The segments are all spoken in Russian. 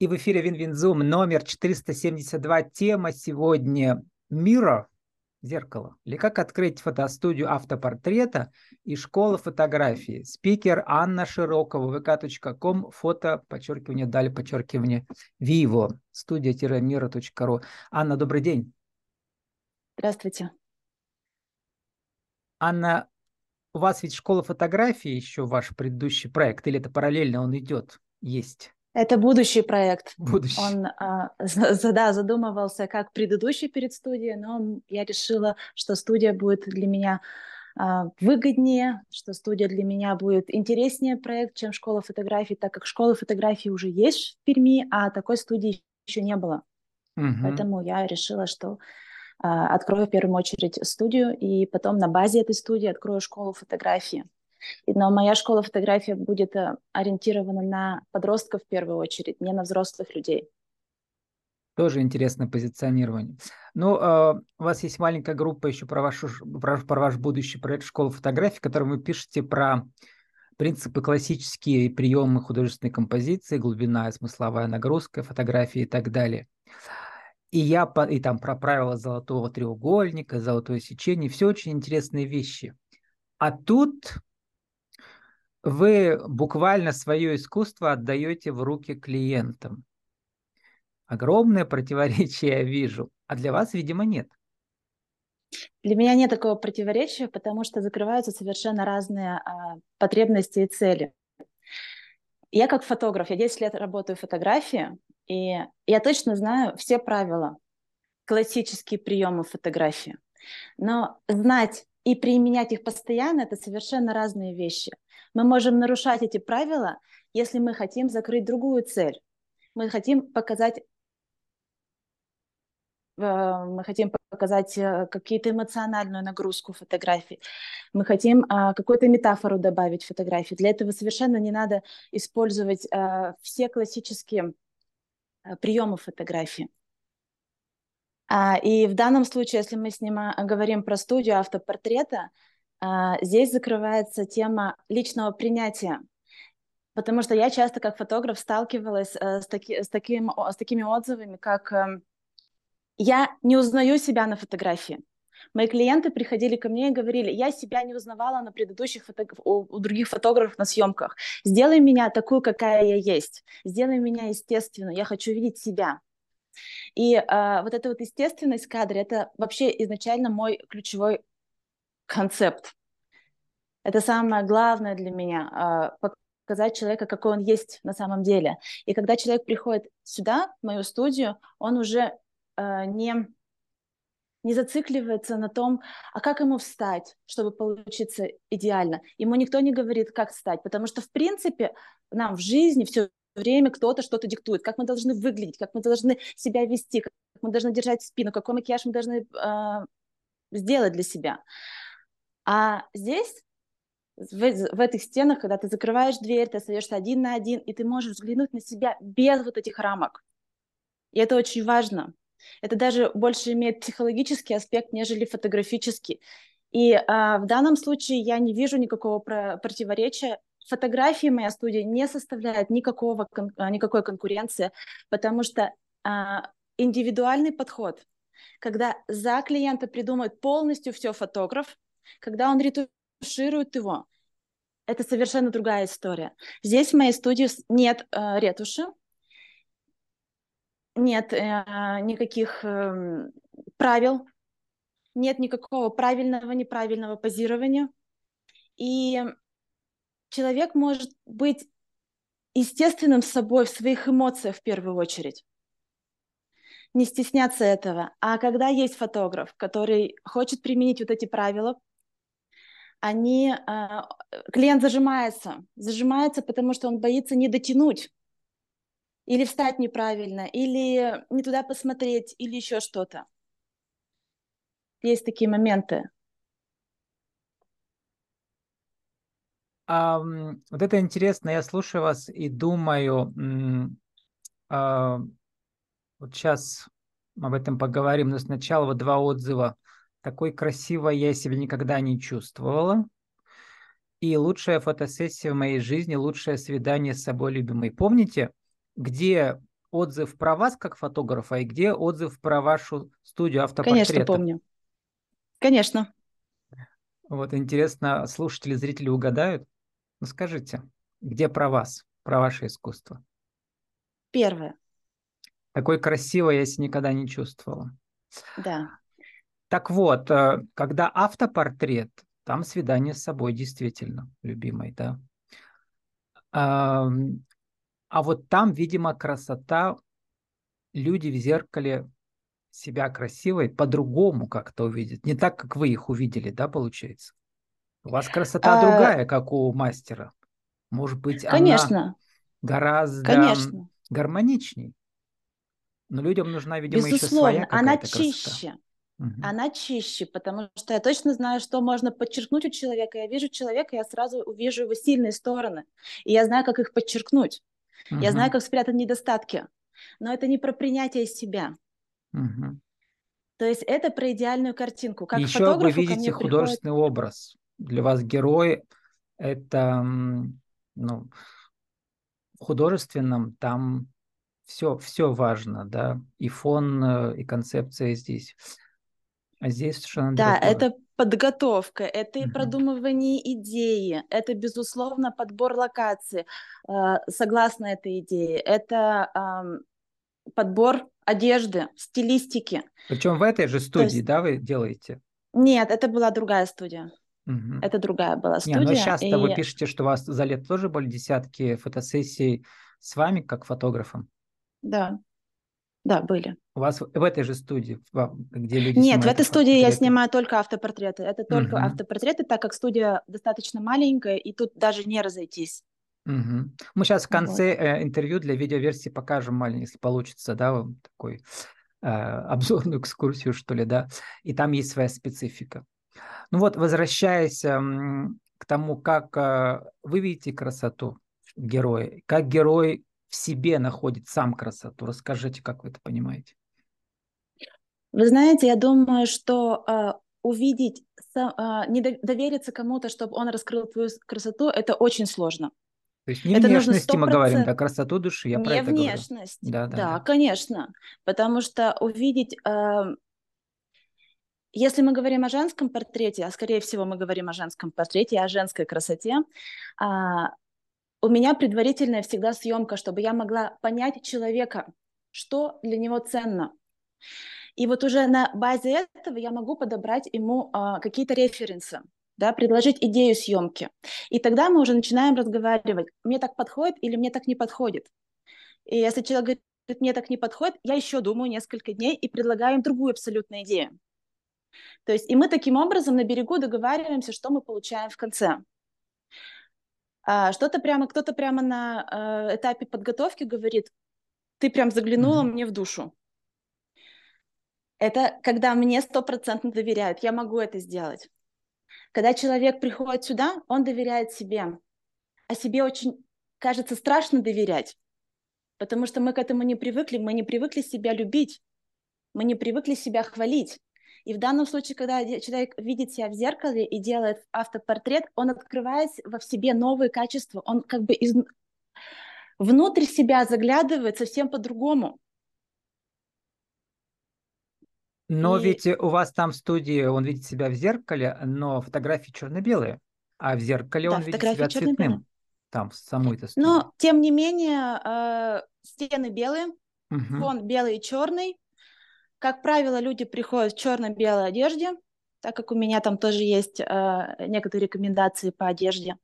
И в эфире Винвинзум номер 472. Тема сегодня «Мира. Зеркало». Или как открыть фотостудию автопортрета и школа фотографии. Спикер Анна Широкова, vk.com, фото, подчеркивание, дали подчеркивание, Vivo, студия-мира.ру. Анна, добрый день. Здравствуйте. Анна, у вас ведь школа фотографии еще ваш предыдущий проект, или это параллельно он идет, есть? Это будущий проект. Будущий. Он а, да, задумывался как предыдущий перед студией, но я решила, что студия будет для меня а, выгоднее, что студия для меня будет интереснее проект, чем школа фотографий, так как школа фотографии уже есть в Перми, а такой студии еще не было. Угу. Поэтому я решила, что а, открою в первую очередь студию, и потом на базе этой студии открою школу фотографии. Но моя школа фотографии будет э, ориентирована на подростков в первую очередь, не на взрослых людей. Тоже интересное позиционирование. Ну, э, у вас есть маленькая группа еще про, вашу, про, про ваш будущий проект «Школа фотографии», в котором вы пишете про принципы классические приемы художественной композиции, глубина, смысловая нагрузка, фотографии и так далее. И я и там про правила золотого треугольника, золотое сечение, все очень интересные вещи. А тут вы буквально свое искусство отдаете в руки клиентам. Огромное противоречие я вижу, а для вас, видимо, нет. Для меня нет такого противоречия, потому что закрываются совершенно разные а, потребности и цели. Я как фотограф, я 10 лет работаю в фотографии, и я точно знаю все правила, классические приемы фотографии. Но знать и применять их постоянно – это совершенно разные вещи. Мы можем нарушать эти правила, если мы хотим закрыть другую цель. Мы хотим показать э, мы хотим показать э, какие-то эмоциональную нагрузку фотографий, мы хотим а, какую-то метафору добавить в фотографии. Для этого совершенно не надо использовать а, все классические а, приемы фотографии. А, и в данном случае, если мы снима, говорим про студию автопортрета, а, здесь закрывается тема личного принятия. Потому что я часто как фотограф сталкивалась э, с, таки, с, таким, с такими отзывами, как эм, «я не узнаю себя на фотографии». Мои клиенты приходили ко мне и говорили, я себя не узнавала на предыдущих фото... у, у других фотографов на съемках. Сделай меня такую, какая я есть. Сделай меня естественную. Я хочу видеть себя. И э, вот эта вот естественность в кадре, это вообще изначально мой ключевой концепт. Это самое главное для меня, э, показать человека, какой он есть на самом деле. И когда человек приходит сюда, в мою студию, он уже э, не не зацикливается на том, а как ему встать, чтобы получиться идеально. Ему никто не говорит, как встать, потому что, в принципе, нам в жизни все время кто-то что-то диктует, как мы должны выглядеть, как мы должны себя вести, как мы должны держать спину, какой макияж мы должны э, сделать для себя. А здесь, в, в этих стенах, когда ты закрываешь дверь, ты остаешься один на один, и ты можешь взглянуть на себя без вот этих рамок. И это очень важно. Это даже больше имеет психологический аспект, нежели фотографический. И а, в данном случае я не вижу никакого про- противоречия фотографии моя студия не составляет никакого, а, никакой конкуренции, потому что а, индивидуальный подход, когда за клиента придумает полностью все фотограф, когда он ретуширует его, это совершенно другая история. Здесь в моей студии нет э, ретуши, нет э, никаких э, правил, нет никакого правильного, неправильного позирования. И человек может быть естественным собой в своих эмоциях в первую очередь. Не стесняться этого. А когда есть фотограф, который хочет применить вот эти правила, они, э, клиент зажимается. Зажимается, потому что он боится не дотянуть. Или встать неправильно, или не туда посмотреть, или еще что-то. Есть такие моменты. А, вот это интересно, я слушаю вас и думаю, а, вот сейчас об этом поговорим, но сначала вот два отзыва. Такой красивой я себя никогда не чувствовала. И лучшая фотосессия в моей жизни, лучшее свидание с собой любимой. Помните, где отзыв про вас как фотографа и где отзыв про вашу студию автопортрета? Конечно, помню. Конечно. Вот интересно, слушатели, зрители угадают? Ну скажите, где про вас, про ваше искусство? Первое. Такой красивой я себя никогда не чувствовала. Да. Так вот, э, когда автопортрет, там свидание с собой действительно, любимой, да. А, а вот там, видимо, красота, люди в зеркале себя красивой по-другому как-то увидят. Не так, как вы их увидели, да, получается? У вас красота а... другая, как у мастера. Может быть, Конечно. она гораздо Конечно. гармоничней. Но людям нужна, видимо, Безусловно, еще своя она красота. Угу. Она чище, потому что я точно знаю, что можно подчеркнуть у человека. Я вижу человека, я сразу увижу его сильные стороны. И я знаю, как их подчеркнуть. Угу. Я знаю, как спрятать недостатки. Но это не про принятие себя. Угу. То есть это про идеальную картинку. Как Еще вы видите художественный приходит... образ. Для вас герой – это ну, в художественном там все, все важно, да, и фон, э, и концепция здесь. А здесь совершенно Да, другое. это подготовка, это и продумывание идеи, это, безусловно, подбор локации, э, согласно этой идее, это подбор одежды, стилистики. Причем в этой же студии, есть... да, вы делаете? Нет, это была другая студия. Угу. Это другая была студия. Не, но сейчас-то и... вы пишете, что у вас за лет тоже были десятки фотосессий с вами, как фотографом. Да, да, были. У вас в этой же студии, где люди Нет, в этой студии я снимаю только автопортреты. Это только угу. автопортреты, так как студия достаточно маленькая, и тут даже не разойтись. Угу. Мы сейчас в конце вот. э, интервью для видеоверсии покажем маленький, если получится, да, такой э, обзорную экскурсию, что ли, да, и там есть своя специфика. Ну вот, возвращаясь э, к тому, как э, вы видите красоту героя, как герой в себе находит сам красоту, расскажите, как вы это понимаете. Вы знаете, я думаю, что э, увидеть, э, не довериться кому-то, чтобы он раскрыл твою красоту, это очень сложно. То есть не это внешности мы говорим, да, красоту души, я не про это внешность. Да, да, да, да, конечно. Потому что увидеть... Э, если мы говорим о женском портрете, а скорее всего мы говорим о женском портрете, о женской красоте, э, у меня предварительная всегда съемка, чтобы я могла понять человека, что для него ценно. И вот уже на базе этого я могу подобрать ему э, какие-то референсы да, предложить идею съемки. И тогда мы уже начинаем разговаривать, мне так подходит или мне так не подходит. И если человек говорит, мне так не подходит, я еще думаю несколько дней и предлагаю им другую абсолютно идею. То есть и мы таким образом на берегу договариваемся, что мы получаем в конце. А, что-то прямо, кто-то прямо на э, этапе подготовки говорит, ты прям заглянула mm-hmm. мне в душу. Это когда мне стопроцентно доверяют, я могу это сделать. Когда человек приходит сюда, он доверяет себе. А себе очень, кажется, страшно доверять, потому что мы к этому не привыкли, мы не привыкли себя любить, мы не привыкли себя хвалить. И в данном случае, когда человек видит себя в зеркале и делает автопортрет, он открывает во себе новые качества, он как бы из... внутрь себя заглядывает совсем по-другому. Но и... ведь у вас там в студии он видит себя в зеркале, но фотографии черно-белые, а в зеркале да, он видит себя цветным. Там, в самой этой студии. Но, тем не менее, э, стены белые, угу. фон белый и черный. Как правило, люди приходят в черно-белой одежде, так как у меня там тоже есть э, некоторые рекомендации по одежде.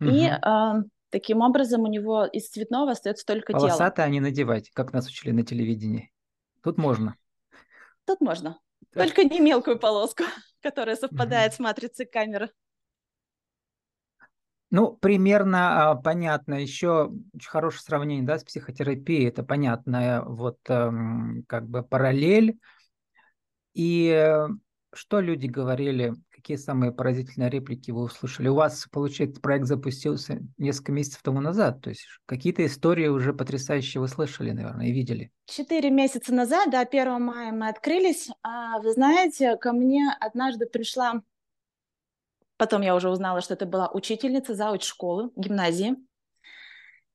Угу. И э, таким образом у него из цветного остается только Полосатые тело. Полосатые они надевать, как нас учили на телевидении. Тут можно. Тут можно. Да. Только не мелкую полоску, которая совпадает mm-hmm. с матрицей камеры. Ну, примерно а, понятно. Еще очень хорошее сравнение да, с психотерапией. Это понятная вот эм, как бы параллель. И что люди говорили Какие самые поразительные реплики вы услышали? У вас, получается, проект запустился несколько месяцев тому назад, то есть какие-то истории уже потрясающие вы слышали, наверное, и видели. Четыре месяца назад, да, 1 мая мы открылись. А, вы знаете, ко мне однажды пришла, потом я уже узнала, что это была учительница зауч школы, гимназии,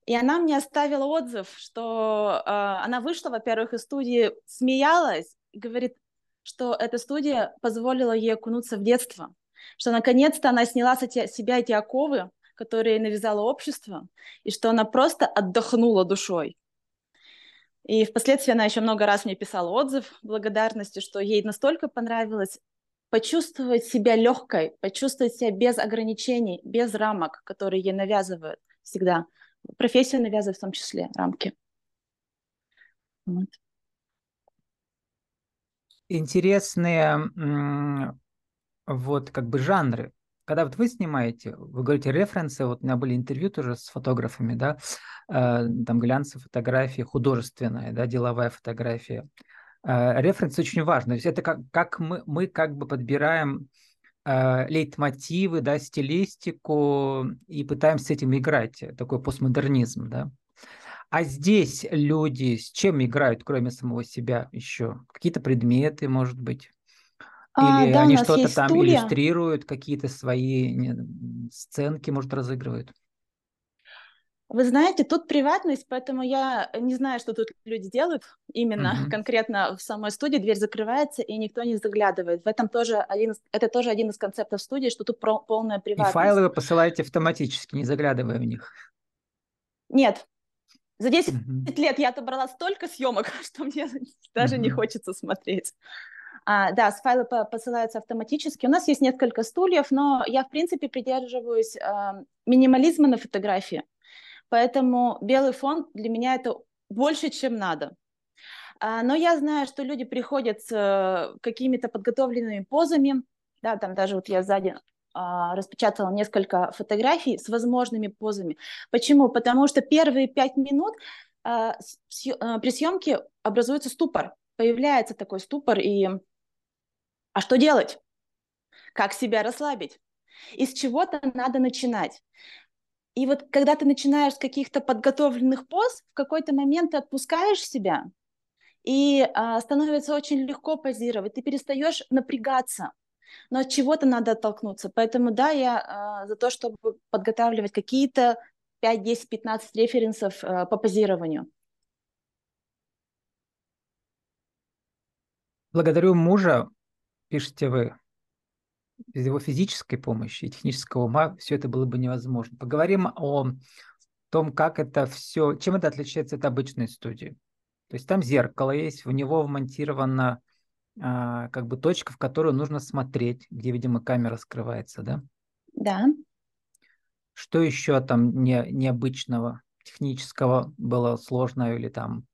И она мне оставила отзыв, что э, она вышла, во-первых, из студии, смеялась, говорит, что эта студия позволила ей окунуться в детство, что наконец-то она сняла с себя эти оковы, которые навязало общество, и что она просто отдохнула душой. И впоследствии она еще много раз мне писала отзыв благодарности, что ей настолько понравилось почувствовать себя легкой, почувствовать себя без ограничений, без рамок, которые ей навязывают всегда. Профессия навязывает в том числе рамки. Вот. Интересные вот как бы жанры. Когда вот вы снимаете, вы говорите референсы, вот у меня были интервью тоже с фотографами, да, э, там глянцевые фотографии, художественная, да, деловая фотография. Э, референс очень важно. То есть это как, как мы, мы как бы подбираем э, лейтмотивы, да, стилистику и пытаемся с этим играть, такой постмодернизм, да. А здесь люди с чем играют, кроме самого себя еще? Какие-то предметы, может быть? А, Или а, да, они что-то там стулья. иллюстрируют, какие-то свои сценки, может, разыгрывают? Вы знаете, тут приватность, поэтому я не знаю, что тут люди делают именно mm-hmm. конкретно в самой студии. Дверь закрывается, и никто не заглядывает. В этом тоже один, это тоже один из концептов студии, что тут про, полная приватность. И файлы вы посылаете автоматически, не заглядывая в них? Нет. За 10 mm-hmm. лет я отобрала столько съемок, что мне даже mm-hmm. не хочется смотреть. А, да, с файлы посылаются автоматически. У нас есть несколько стульев, но я, в принципе, придерживаюсь э, минимализма на фотографии. Поэтому белый фон для меня это больше, чем надо. А, но я знаю, что люди приходят с э, какими-то подготовленными позами, да, там даже вот я сзади а, распечатала несколько фотографий с возможными позами. Почему? Потому что первые пять минут а, при съемке образуется ступор, появляется такой ступор, и а что делать? Как себя расслабить? Из чего-то надо начинать. И вот когда ты начинаешь с каких-то подготовленных поз, в какой-то момент ты отпускаешь себя, и а, становится очень легко позировать, ты перестаешь напрягаться, но от чего-то надо оттолкнуться. Поэтому да, я а, за то, чтобы подготавливать какие-то 5, 10, 15 референсов а, по позированию. Благодарю мужа, пишете вы без его физической помощи и технического ума все это было бы невозможно. Поговорим о том, как это все, чем это отличается от обычной студии. То есть там зеркало есть, в него вмонтирована а, как бы точка, в которую нужно смотреть, где, видимо, камера скрывается, да? Да. Что еще там не, необычного, технического было сложно или там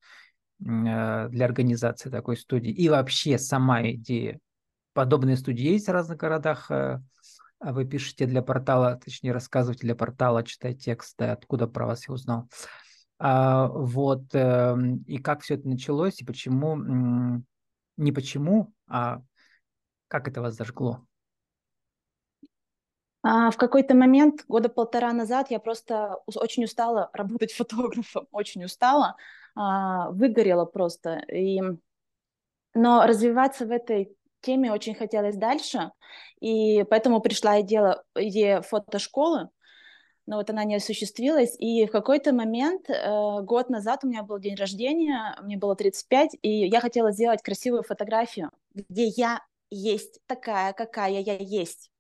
э, для организации такой студии? И вообще сама идея подобные студии есть в разных городах. Э, а вы пишете для портала, точнее, рассказываете для портала, читая тексты, откуда про вас я узнал. А, вот, эм, и как все это началось, и почему, не почему, а как это вас зажгло? А в какой-то момент, года полтора назад, я просто очень устала работать фотографом, очень устала, выгорела просто. И... Но развиваться в этой теме очень хотелось дальше, и поэтому пришла идея, идея фотошколы, но вот она не осуществилась, и в какой-то момент, э, год назад у меня был день рождения, мне было 35, и я хотела сделать красивую фотографию, где я есть такая, какая я есть.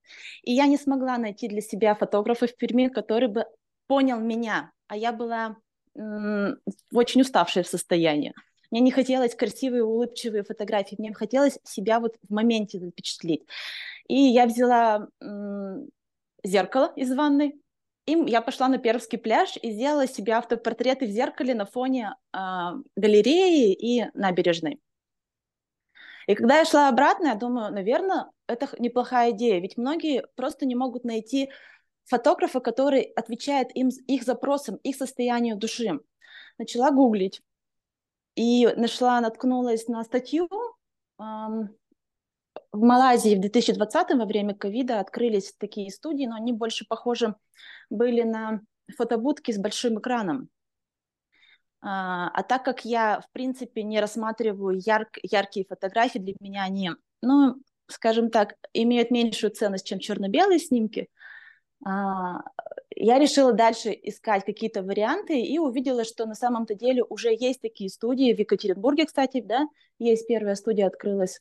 И я не смогла найти для себя фотографа в Перми, который бы понял меня, а я была очень уставшая в состоянии. Мне не хотелось красивые, улыбчивые фотографии, мне хотелось себя вот в моменте запечатлеть. И я взяла м- зеркало из ванной, и я пошла на Пермский пляж и сделала себе автопортреты в зеркале на фоне э, галереи и набережной. И когда я шла обратно, я думаю, наверное, это неплохая идея, ведь многие просто не могут найти фотографа, который отвечает им их запросам, их состоянию души. Начала гуглить, и нашла, наткнулась на статью. В Малайзии в 2020 во время ковида открылись такие студии, но они больше похожи были на фотобудки с большим экраном. А, а так как я, в принципе, не рассматриваю ярк, яркие фотографии, для меня они, ну, скажем так, имеют меньшую ценность, чем черно-белые снимки, я решила дальше искать какие-то варианты и увидела, что на самом-то деле уже есть такие студии, в Екатеринбурге, кстати, да, есть первая студия открылась.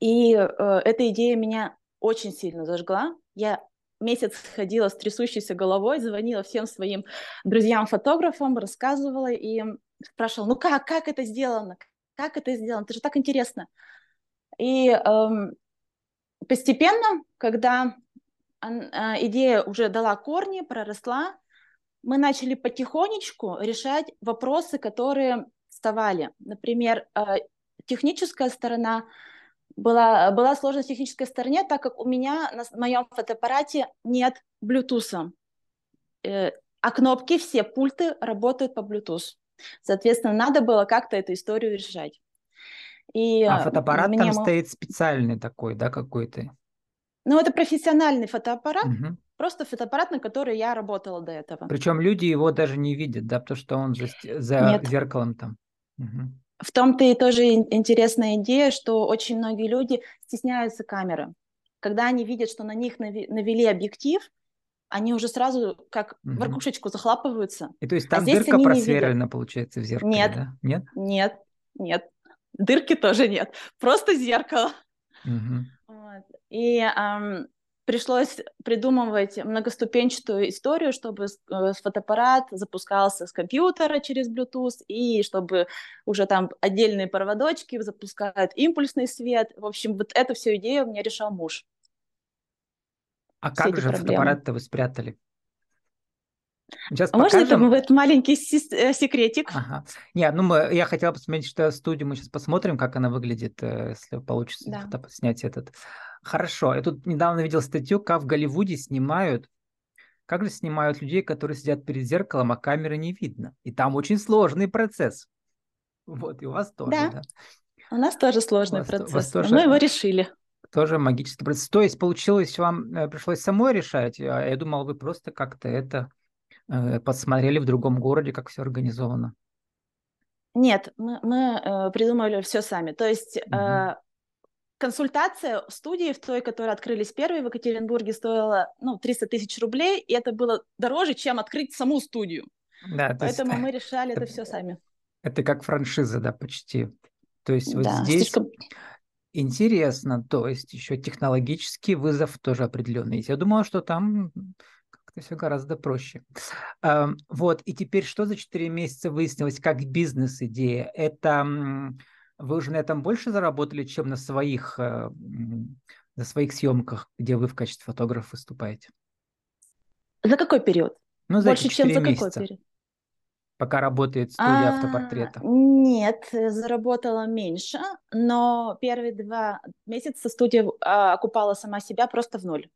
И э, эта идея меня очень сильно зажгла. Я месяц ходила с трясущейся головой, звонила всем своим друзьям-фотографам, рассказывала и спрашивала, ну как, как это сделано, как это сделано, это же так интересно. И эм, постепенно, когда а, идея уже дала корни, проросла, мы начали потихонечку решать вопросы, которые вставали. Например, э, техническая сторона была, была сложность в технической стороне, так как у меня на моем фотоаппарате нет Bluetooth. Э, а кнопки, все пульты работают по Bluetooth. Соответственно, надо было как-то эту историю решать. И а фотоаппарат там стоит специальный такой, да, какой-то? Ну, это профессиональный фотоаппарат, угу. просто фотоаппарат, на который я работала до этого. Причем люди его даже не видят, да, потому что он за, за зеркалом там. Угу. В том-то и тоже интересная идея, что очень многие люди стесняются камеры. Когда они видят, что на них навели объектив, они уже сразу как угу. в ракушечку захлапываются. И то есть а там а дырка просверлена, получается, в зеркале, нет, да? Нет? Нет, нет. Дырки тоже нет. Просто зеркало. Угу. И эм, пришлось придумывать многоступенчатую историю, чтобы э, фотоаппарат запускался с компьютера через Bluetooth, и чтобы уже там отдельные проводочки запускают импульсный свет. В общем, вот эту всю идею мне решал муж. А Все как же фотоаппарат-то вы спрятали? Сейчас а покажем. можно это, это маленький э, секретик? Ага. Нет, ну мы, я хотела посмотреть, что студию мы сейчас посмотрим, как она выглядит, э, если получится да. фото, снять этот. Хорошо. Я тут недавно видел статью, как в Голливуде снимают, как же снимают людей, которые сидят перед зеркалом, а камеры не видно. И там очень сложный процесс. Вот, и у вас тоже, да? да? У нас тоже сложный вас, процесс. Вас тоже... Мы его решили. Тоже магический процесс. То есть получилось, вам э, пришлось самой решать, а я думал, вы просто как-то это Э, посмотрели в другом городе, как все организовано? Нет, мы, мы э, придумали все сами. То есть угу. консультация в студии, в той, которая открылись первые в Екатеринбурге, стоила ну, 300 тысяч рублей, и это было дороже, чем открыть саму студию. Да, Поэтому есть, мы решали это, это все сами. Это как франшиза, да, почти. То есть вот да, здесь слишком... интересно, то есть еще технологический вызов тоже определенный. Я думала, что там как-то все гораздо проще. Вот, и теперь что за 4 месяца выяснилось как бизнес-идея? Это вы уже на этом больше заработали, чем на своих, э, на своих съемках, где вы в качестве фотографа выступаете? За какой период? Ну, за больше, чем за месяца. какой период? Пока работает студия а, автопортрета. Нет, заработала меньше, но первые два месяца студия а, окупала сама себя просто в ноль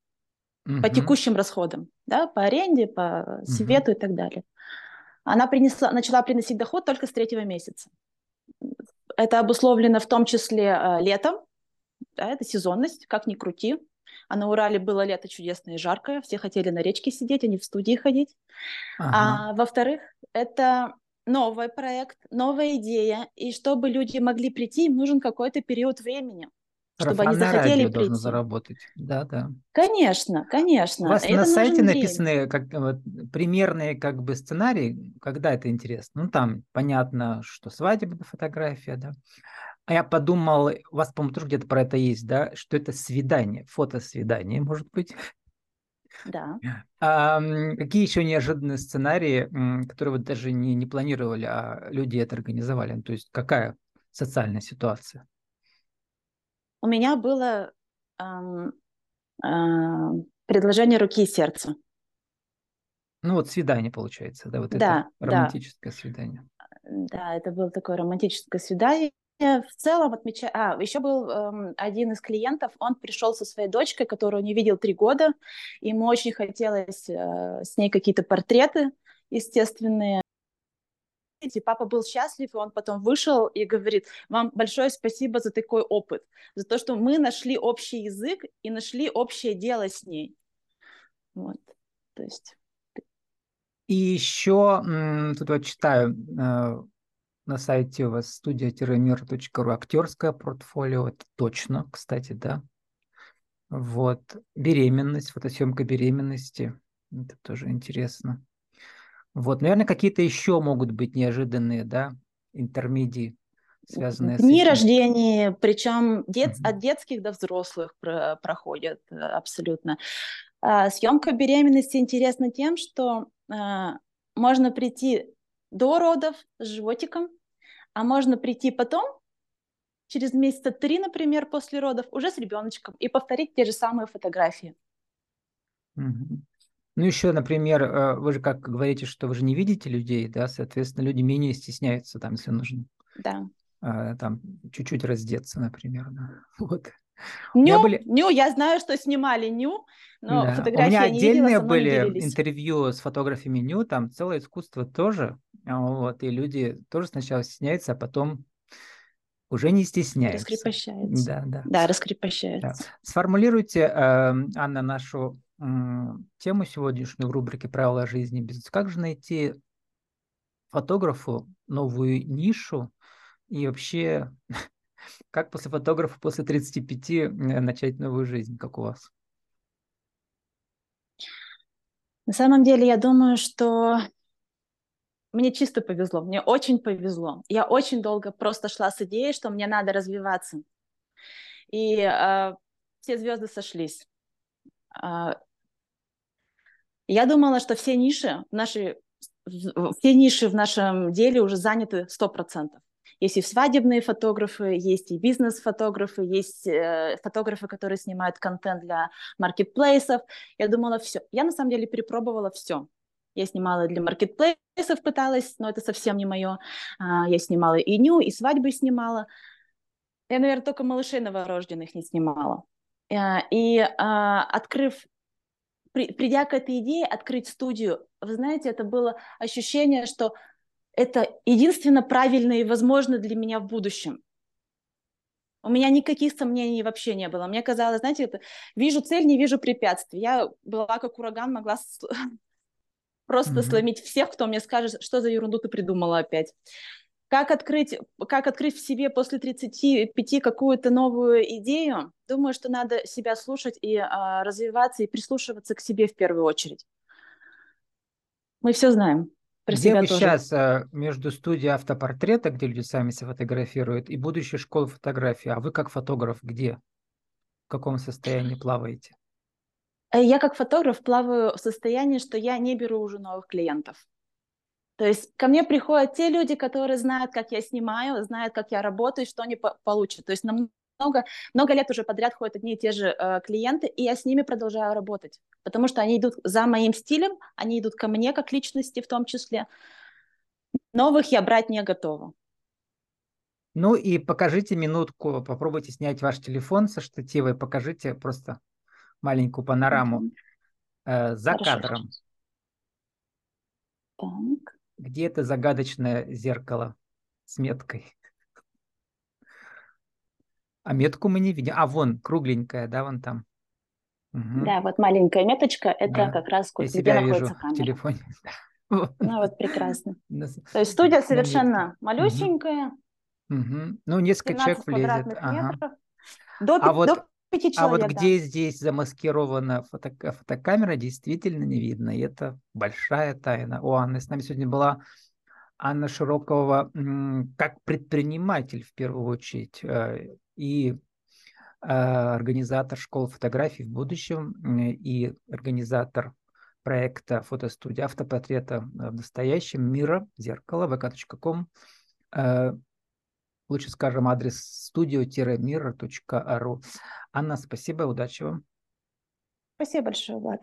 угу. по текущим расходам, да, по аренде, по свету угу. и так далее. Она принесла, начала приносить доход только с третьего месяца. Это обусловлено в том числе э, летом, да, это сезонность, как ни крути. А на Урале было лето чудесное и жаркое, все хотели на речке сидеть, а не в студии ходить. Ага. А во-вторых, это новый проект, новая идея, и чтобы люди могли прийти, им нужен какой-то период времени чтобы они захотели прийти. должно заработать. Да, да. Конечно, конечно. У вас это на сайте написаны как, вот, примерные как бы сценарии, когда это интересно. Ну, там понятно, что свадебная фотография, да. А я подумал, у вас, по-моему, тоже где-то про это есть, да, что это свидание, фотосвидание, может быть. Да. А, какие еще неожиданные сценарии, которые вы даже не, не планировали, а люди это организовали? То есть какая социальная ситуация? У меня было эм, э, предложение руки и сердца. Ну вот свидание получается, да, вот да, это романтическое да. свидание. Да, это было такое романтическое свидание. В целом отмечаю... А, еще был эм, один из клиентов, он пришел со своей дочкой, которую не видел три года. Ему очень хотелось э, с ней какие-то портреты естественные и папа был счастлив, и он потом вышел и говорит, вам большое спасибо за такой опыт, за то, что мы нашли общий язык и нашли общее дело с ней. Вот, то есть... И еще, тут вот читаю, э, на сайте у вас студия-мир.ру актерское портфолио, это точно, кстати, да? Вот. Беременность, фотосъемка беременности. Это тоже интересно. Вот, наверное, какие-то еще могут быть неожиданные, да, интермедии, связанные Дни с этим. рождения, причем дет, угу. от детских до взрослых про, проходят э, абсолютно. А, съемка беременности интересна тем, что а, можно прийти до родов с животиком, а можно прийти потом, через месяца три, например, после родов, уже с ребеночком и повторить те же самые фотографии. Угу. Ну, еще, например, э, вы же как говорите, что вы же не видите людей, да, соответственно, люди менее стесняются там, если нужно. Да. Э, там чуть-чуть раздеться, например, да. Вот. Ню, были... ню, я знаю, что снимали ню, но да. фотографии У меня отдельные видела, были интервью с фотографами ню, там целое искусство тоже, вот, и люди тоже сначала стесняются, а потом уже не стесняются. Раскрепощается. Да, да. Да, раскрепощается. Да. Сформулируйте, э, Анна, нашу тему сегодняшнюю в рубрике «Правила жизни бизнес». Как же найти фотографу новую нишу и вообще как после фотографа после 35 э, начать новую жизнь, как у вас? На самом деле, я думаю, что мне чисто повезло, мне очень повезло. Я очень долго просто шла с идеей, что мне надо развиваться. И э, все звезды сошлись. Э, я думала, что все ниши в нашей, все ниши в нашем деле уже заняты 100%. Есть и свадебные фотографы, есть и бизнес-фотографы, есть э, фотографы, которые снимают контент для маркетплейсов. Я думала, все. Я на самом деле перепробовала все. Я снимала для маркетплейсов, пыталась, но это совсем не мое. А, я снимала и ню, и свадьбы снимала. Я, наверное, только малышей новорожденных не снимала. Э, и а, открыв при, придя к этой идее открыть студию, вы знаете, это было ощущение, что это единственно правильно и возможно для меня в будущем. У меня никаких сомнений вообще не было. Мне казалось, знаете, это вижу цель, не вижу препятствий. Я была как ураган, могла просто mm-hmm. сломить всех, кто мне скажет, что за ерунду ты придумала опять. Как открыть, как открыть в себе после 35 какую-то новую идею? Думаю, что надо себя слушать и а, развиваться, и прислушиваться к себе в первую очередь. Мы все знаем. Про где себя вы тоже. сейчас а, между студией автопортрета, где люди сами себя фотографируют, и будущей школы фотографии? А вы как фотограф где? В каком состоянии плаваете? Э, я как фотограф плаваю в состоянии, что я не беру уже новых клиентов. То есть ко мне приходят те люди, которые знают, как я снимаю, знают, как я работаю, что они по получат. То есть намного, много лет уже подряд ходят одни и те же э, клиенты, и я с ними продолжаю работать, потому что они идут за моим стилем, они идут ко мне как личности в том числе. Новых я брать не готова. Ну и покажите минутку, попробуйте снять ваш телефон со штатива и покажите просто маленькую панораму mm-hmm. э, за Хорошо. кадром. Так. Где это загадочное зеркало с меткой? А метку мы не видим. А, вон, кругленькая, да, вон там. Угу. Да, вот маленькая меточка, это да. как раз Я где находится камера. в телефоне. Ну вот прекрасно. То есть студия совершенно малюсенькая. Угу. Ну, несколько человек влезет. Ага. До, а вот, пяти человек. А вот где здесь замаскирована фото, фотокамера, действительно не видно. И это большая тайна. У Анны с нами сегодня была Анна Широкова как предприниматель в первую очередь э, и э, организатор школы фотографий в будущем и организатор проекта фотостудии автопортрета в настоящем мира зеркало vk.com лучше скажем адрес studio-mirror.ru. Анна, спасибо, удачи вам. Спасибо большое, Влад.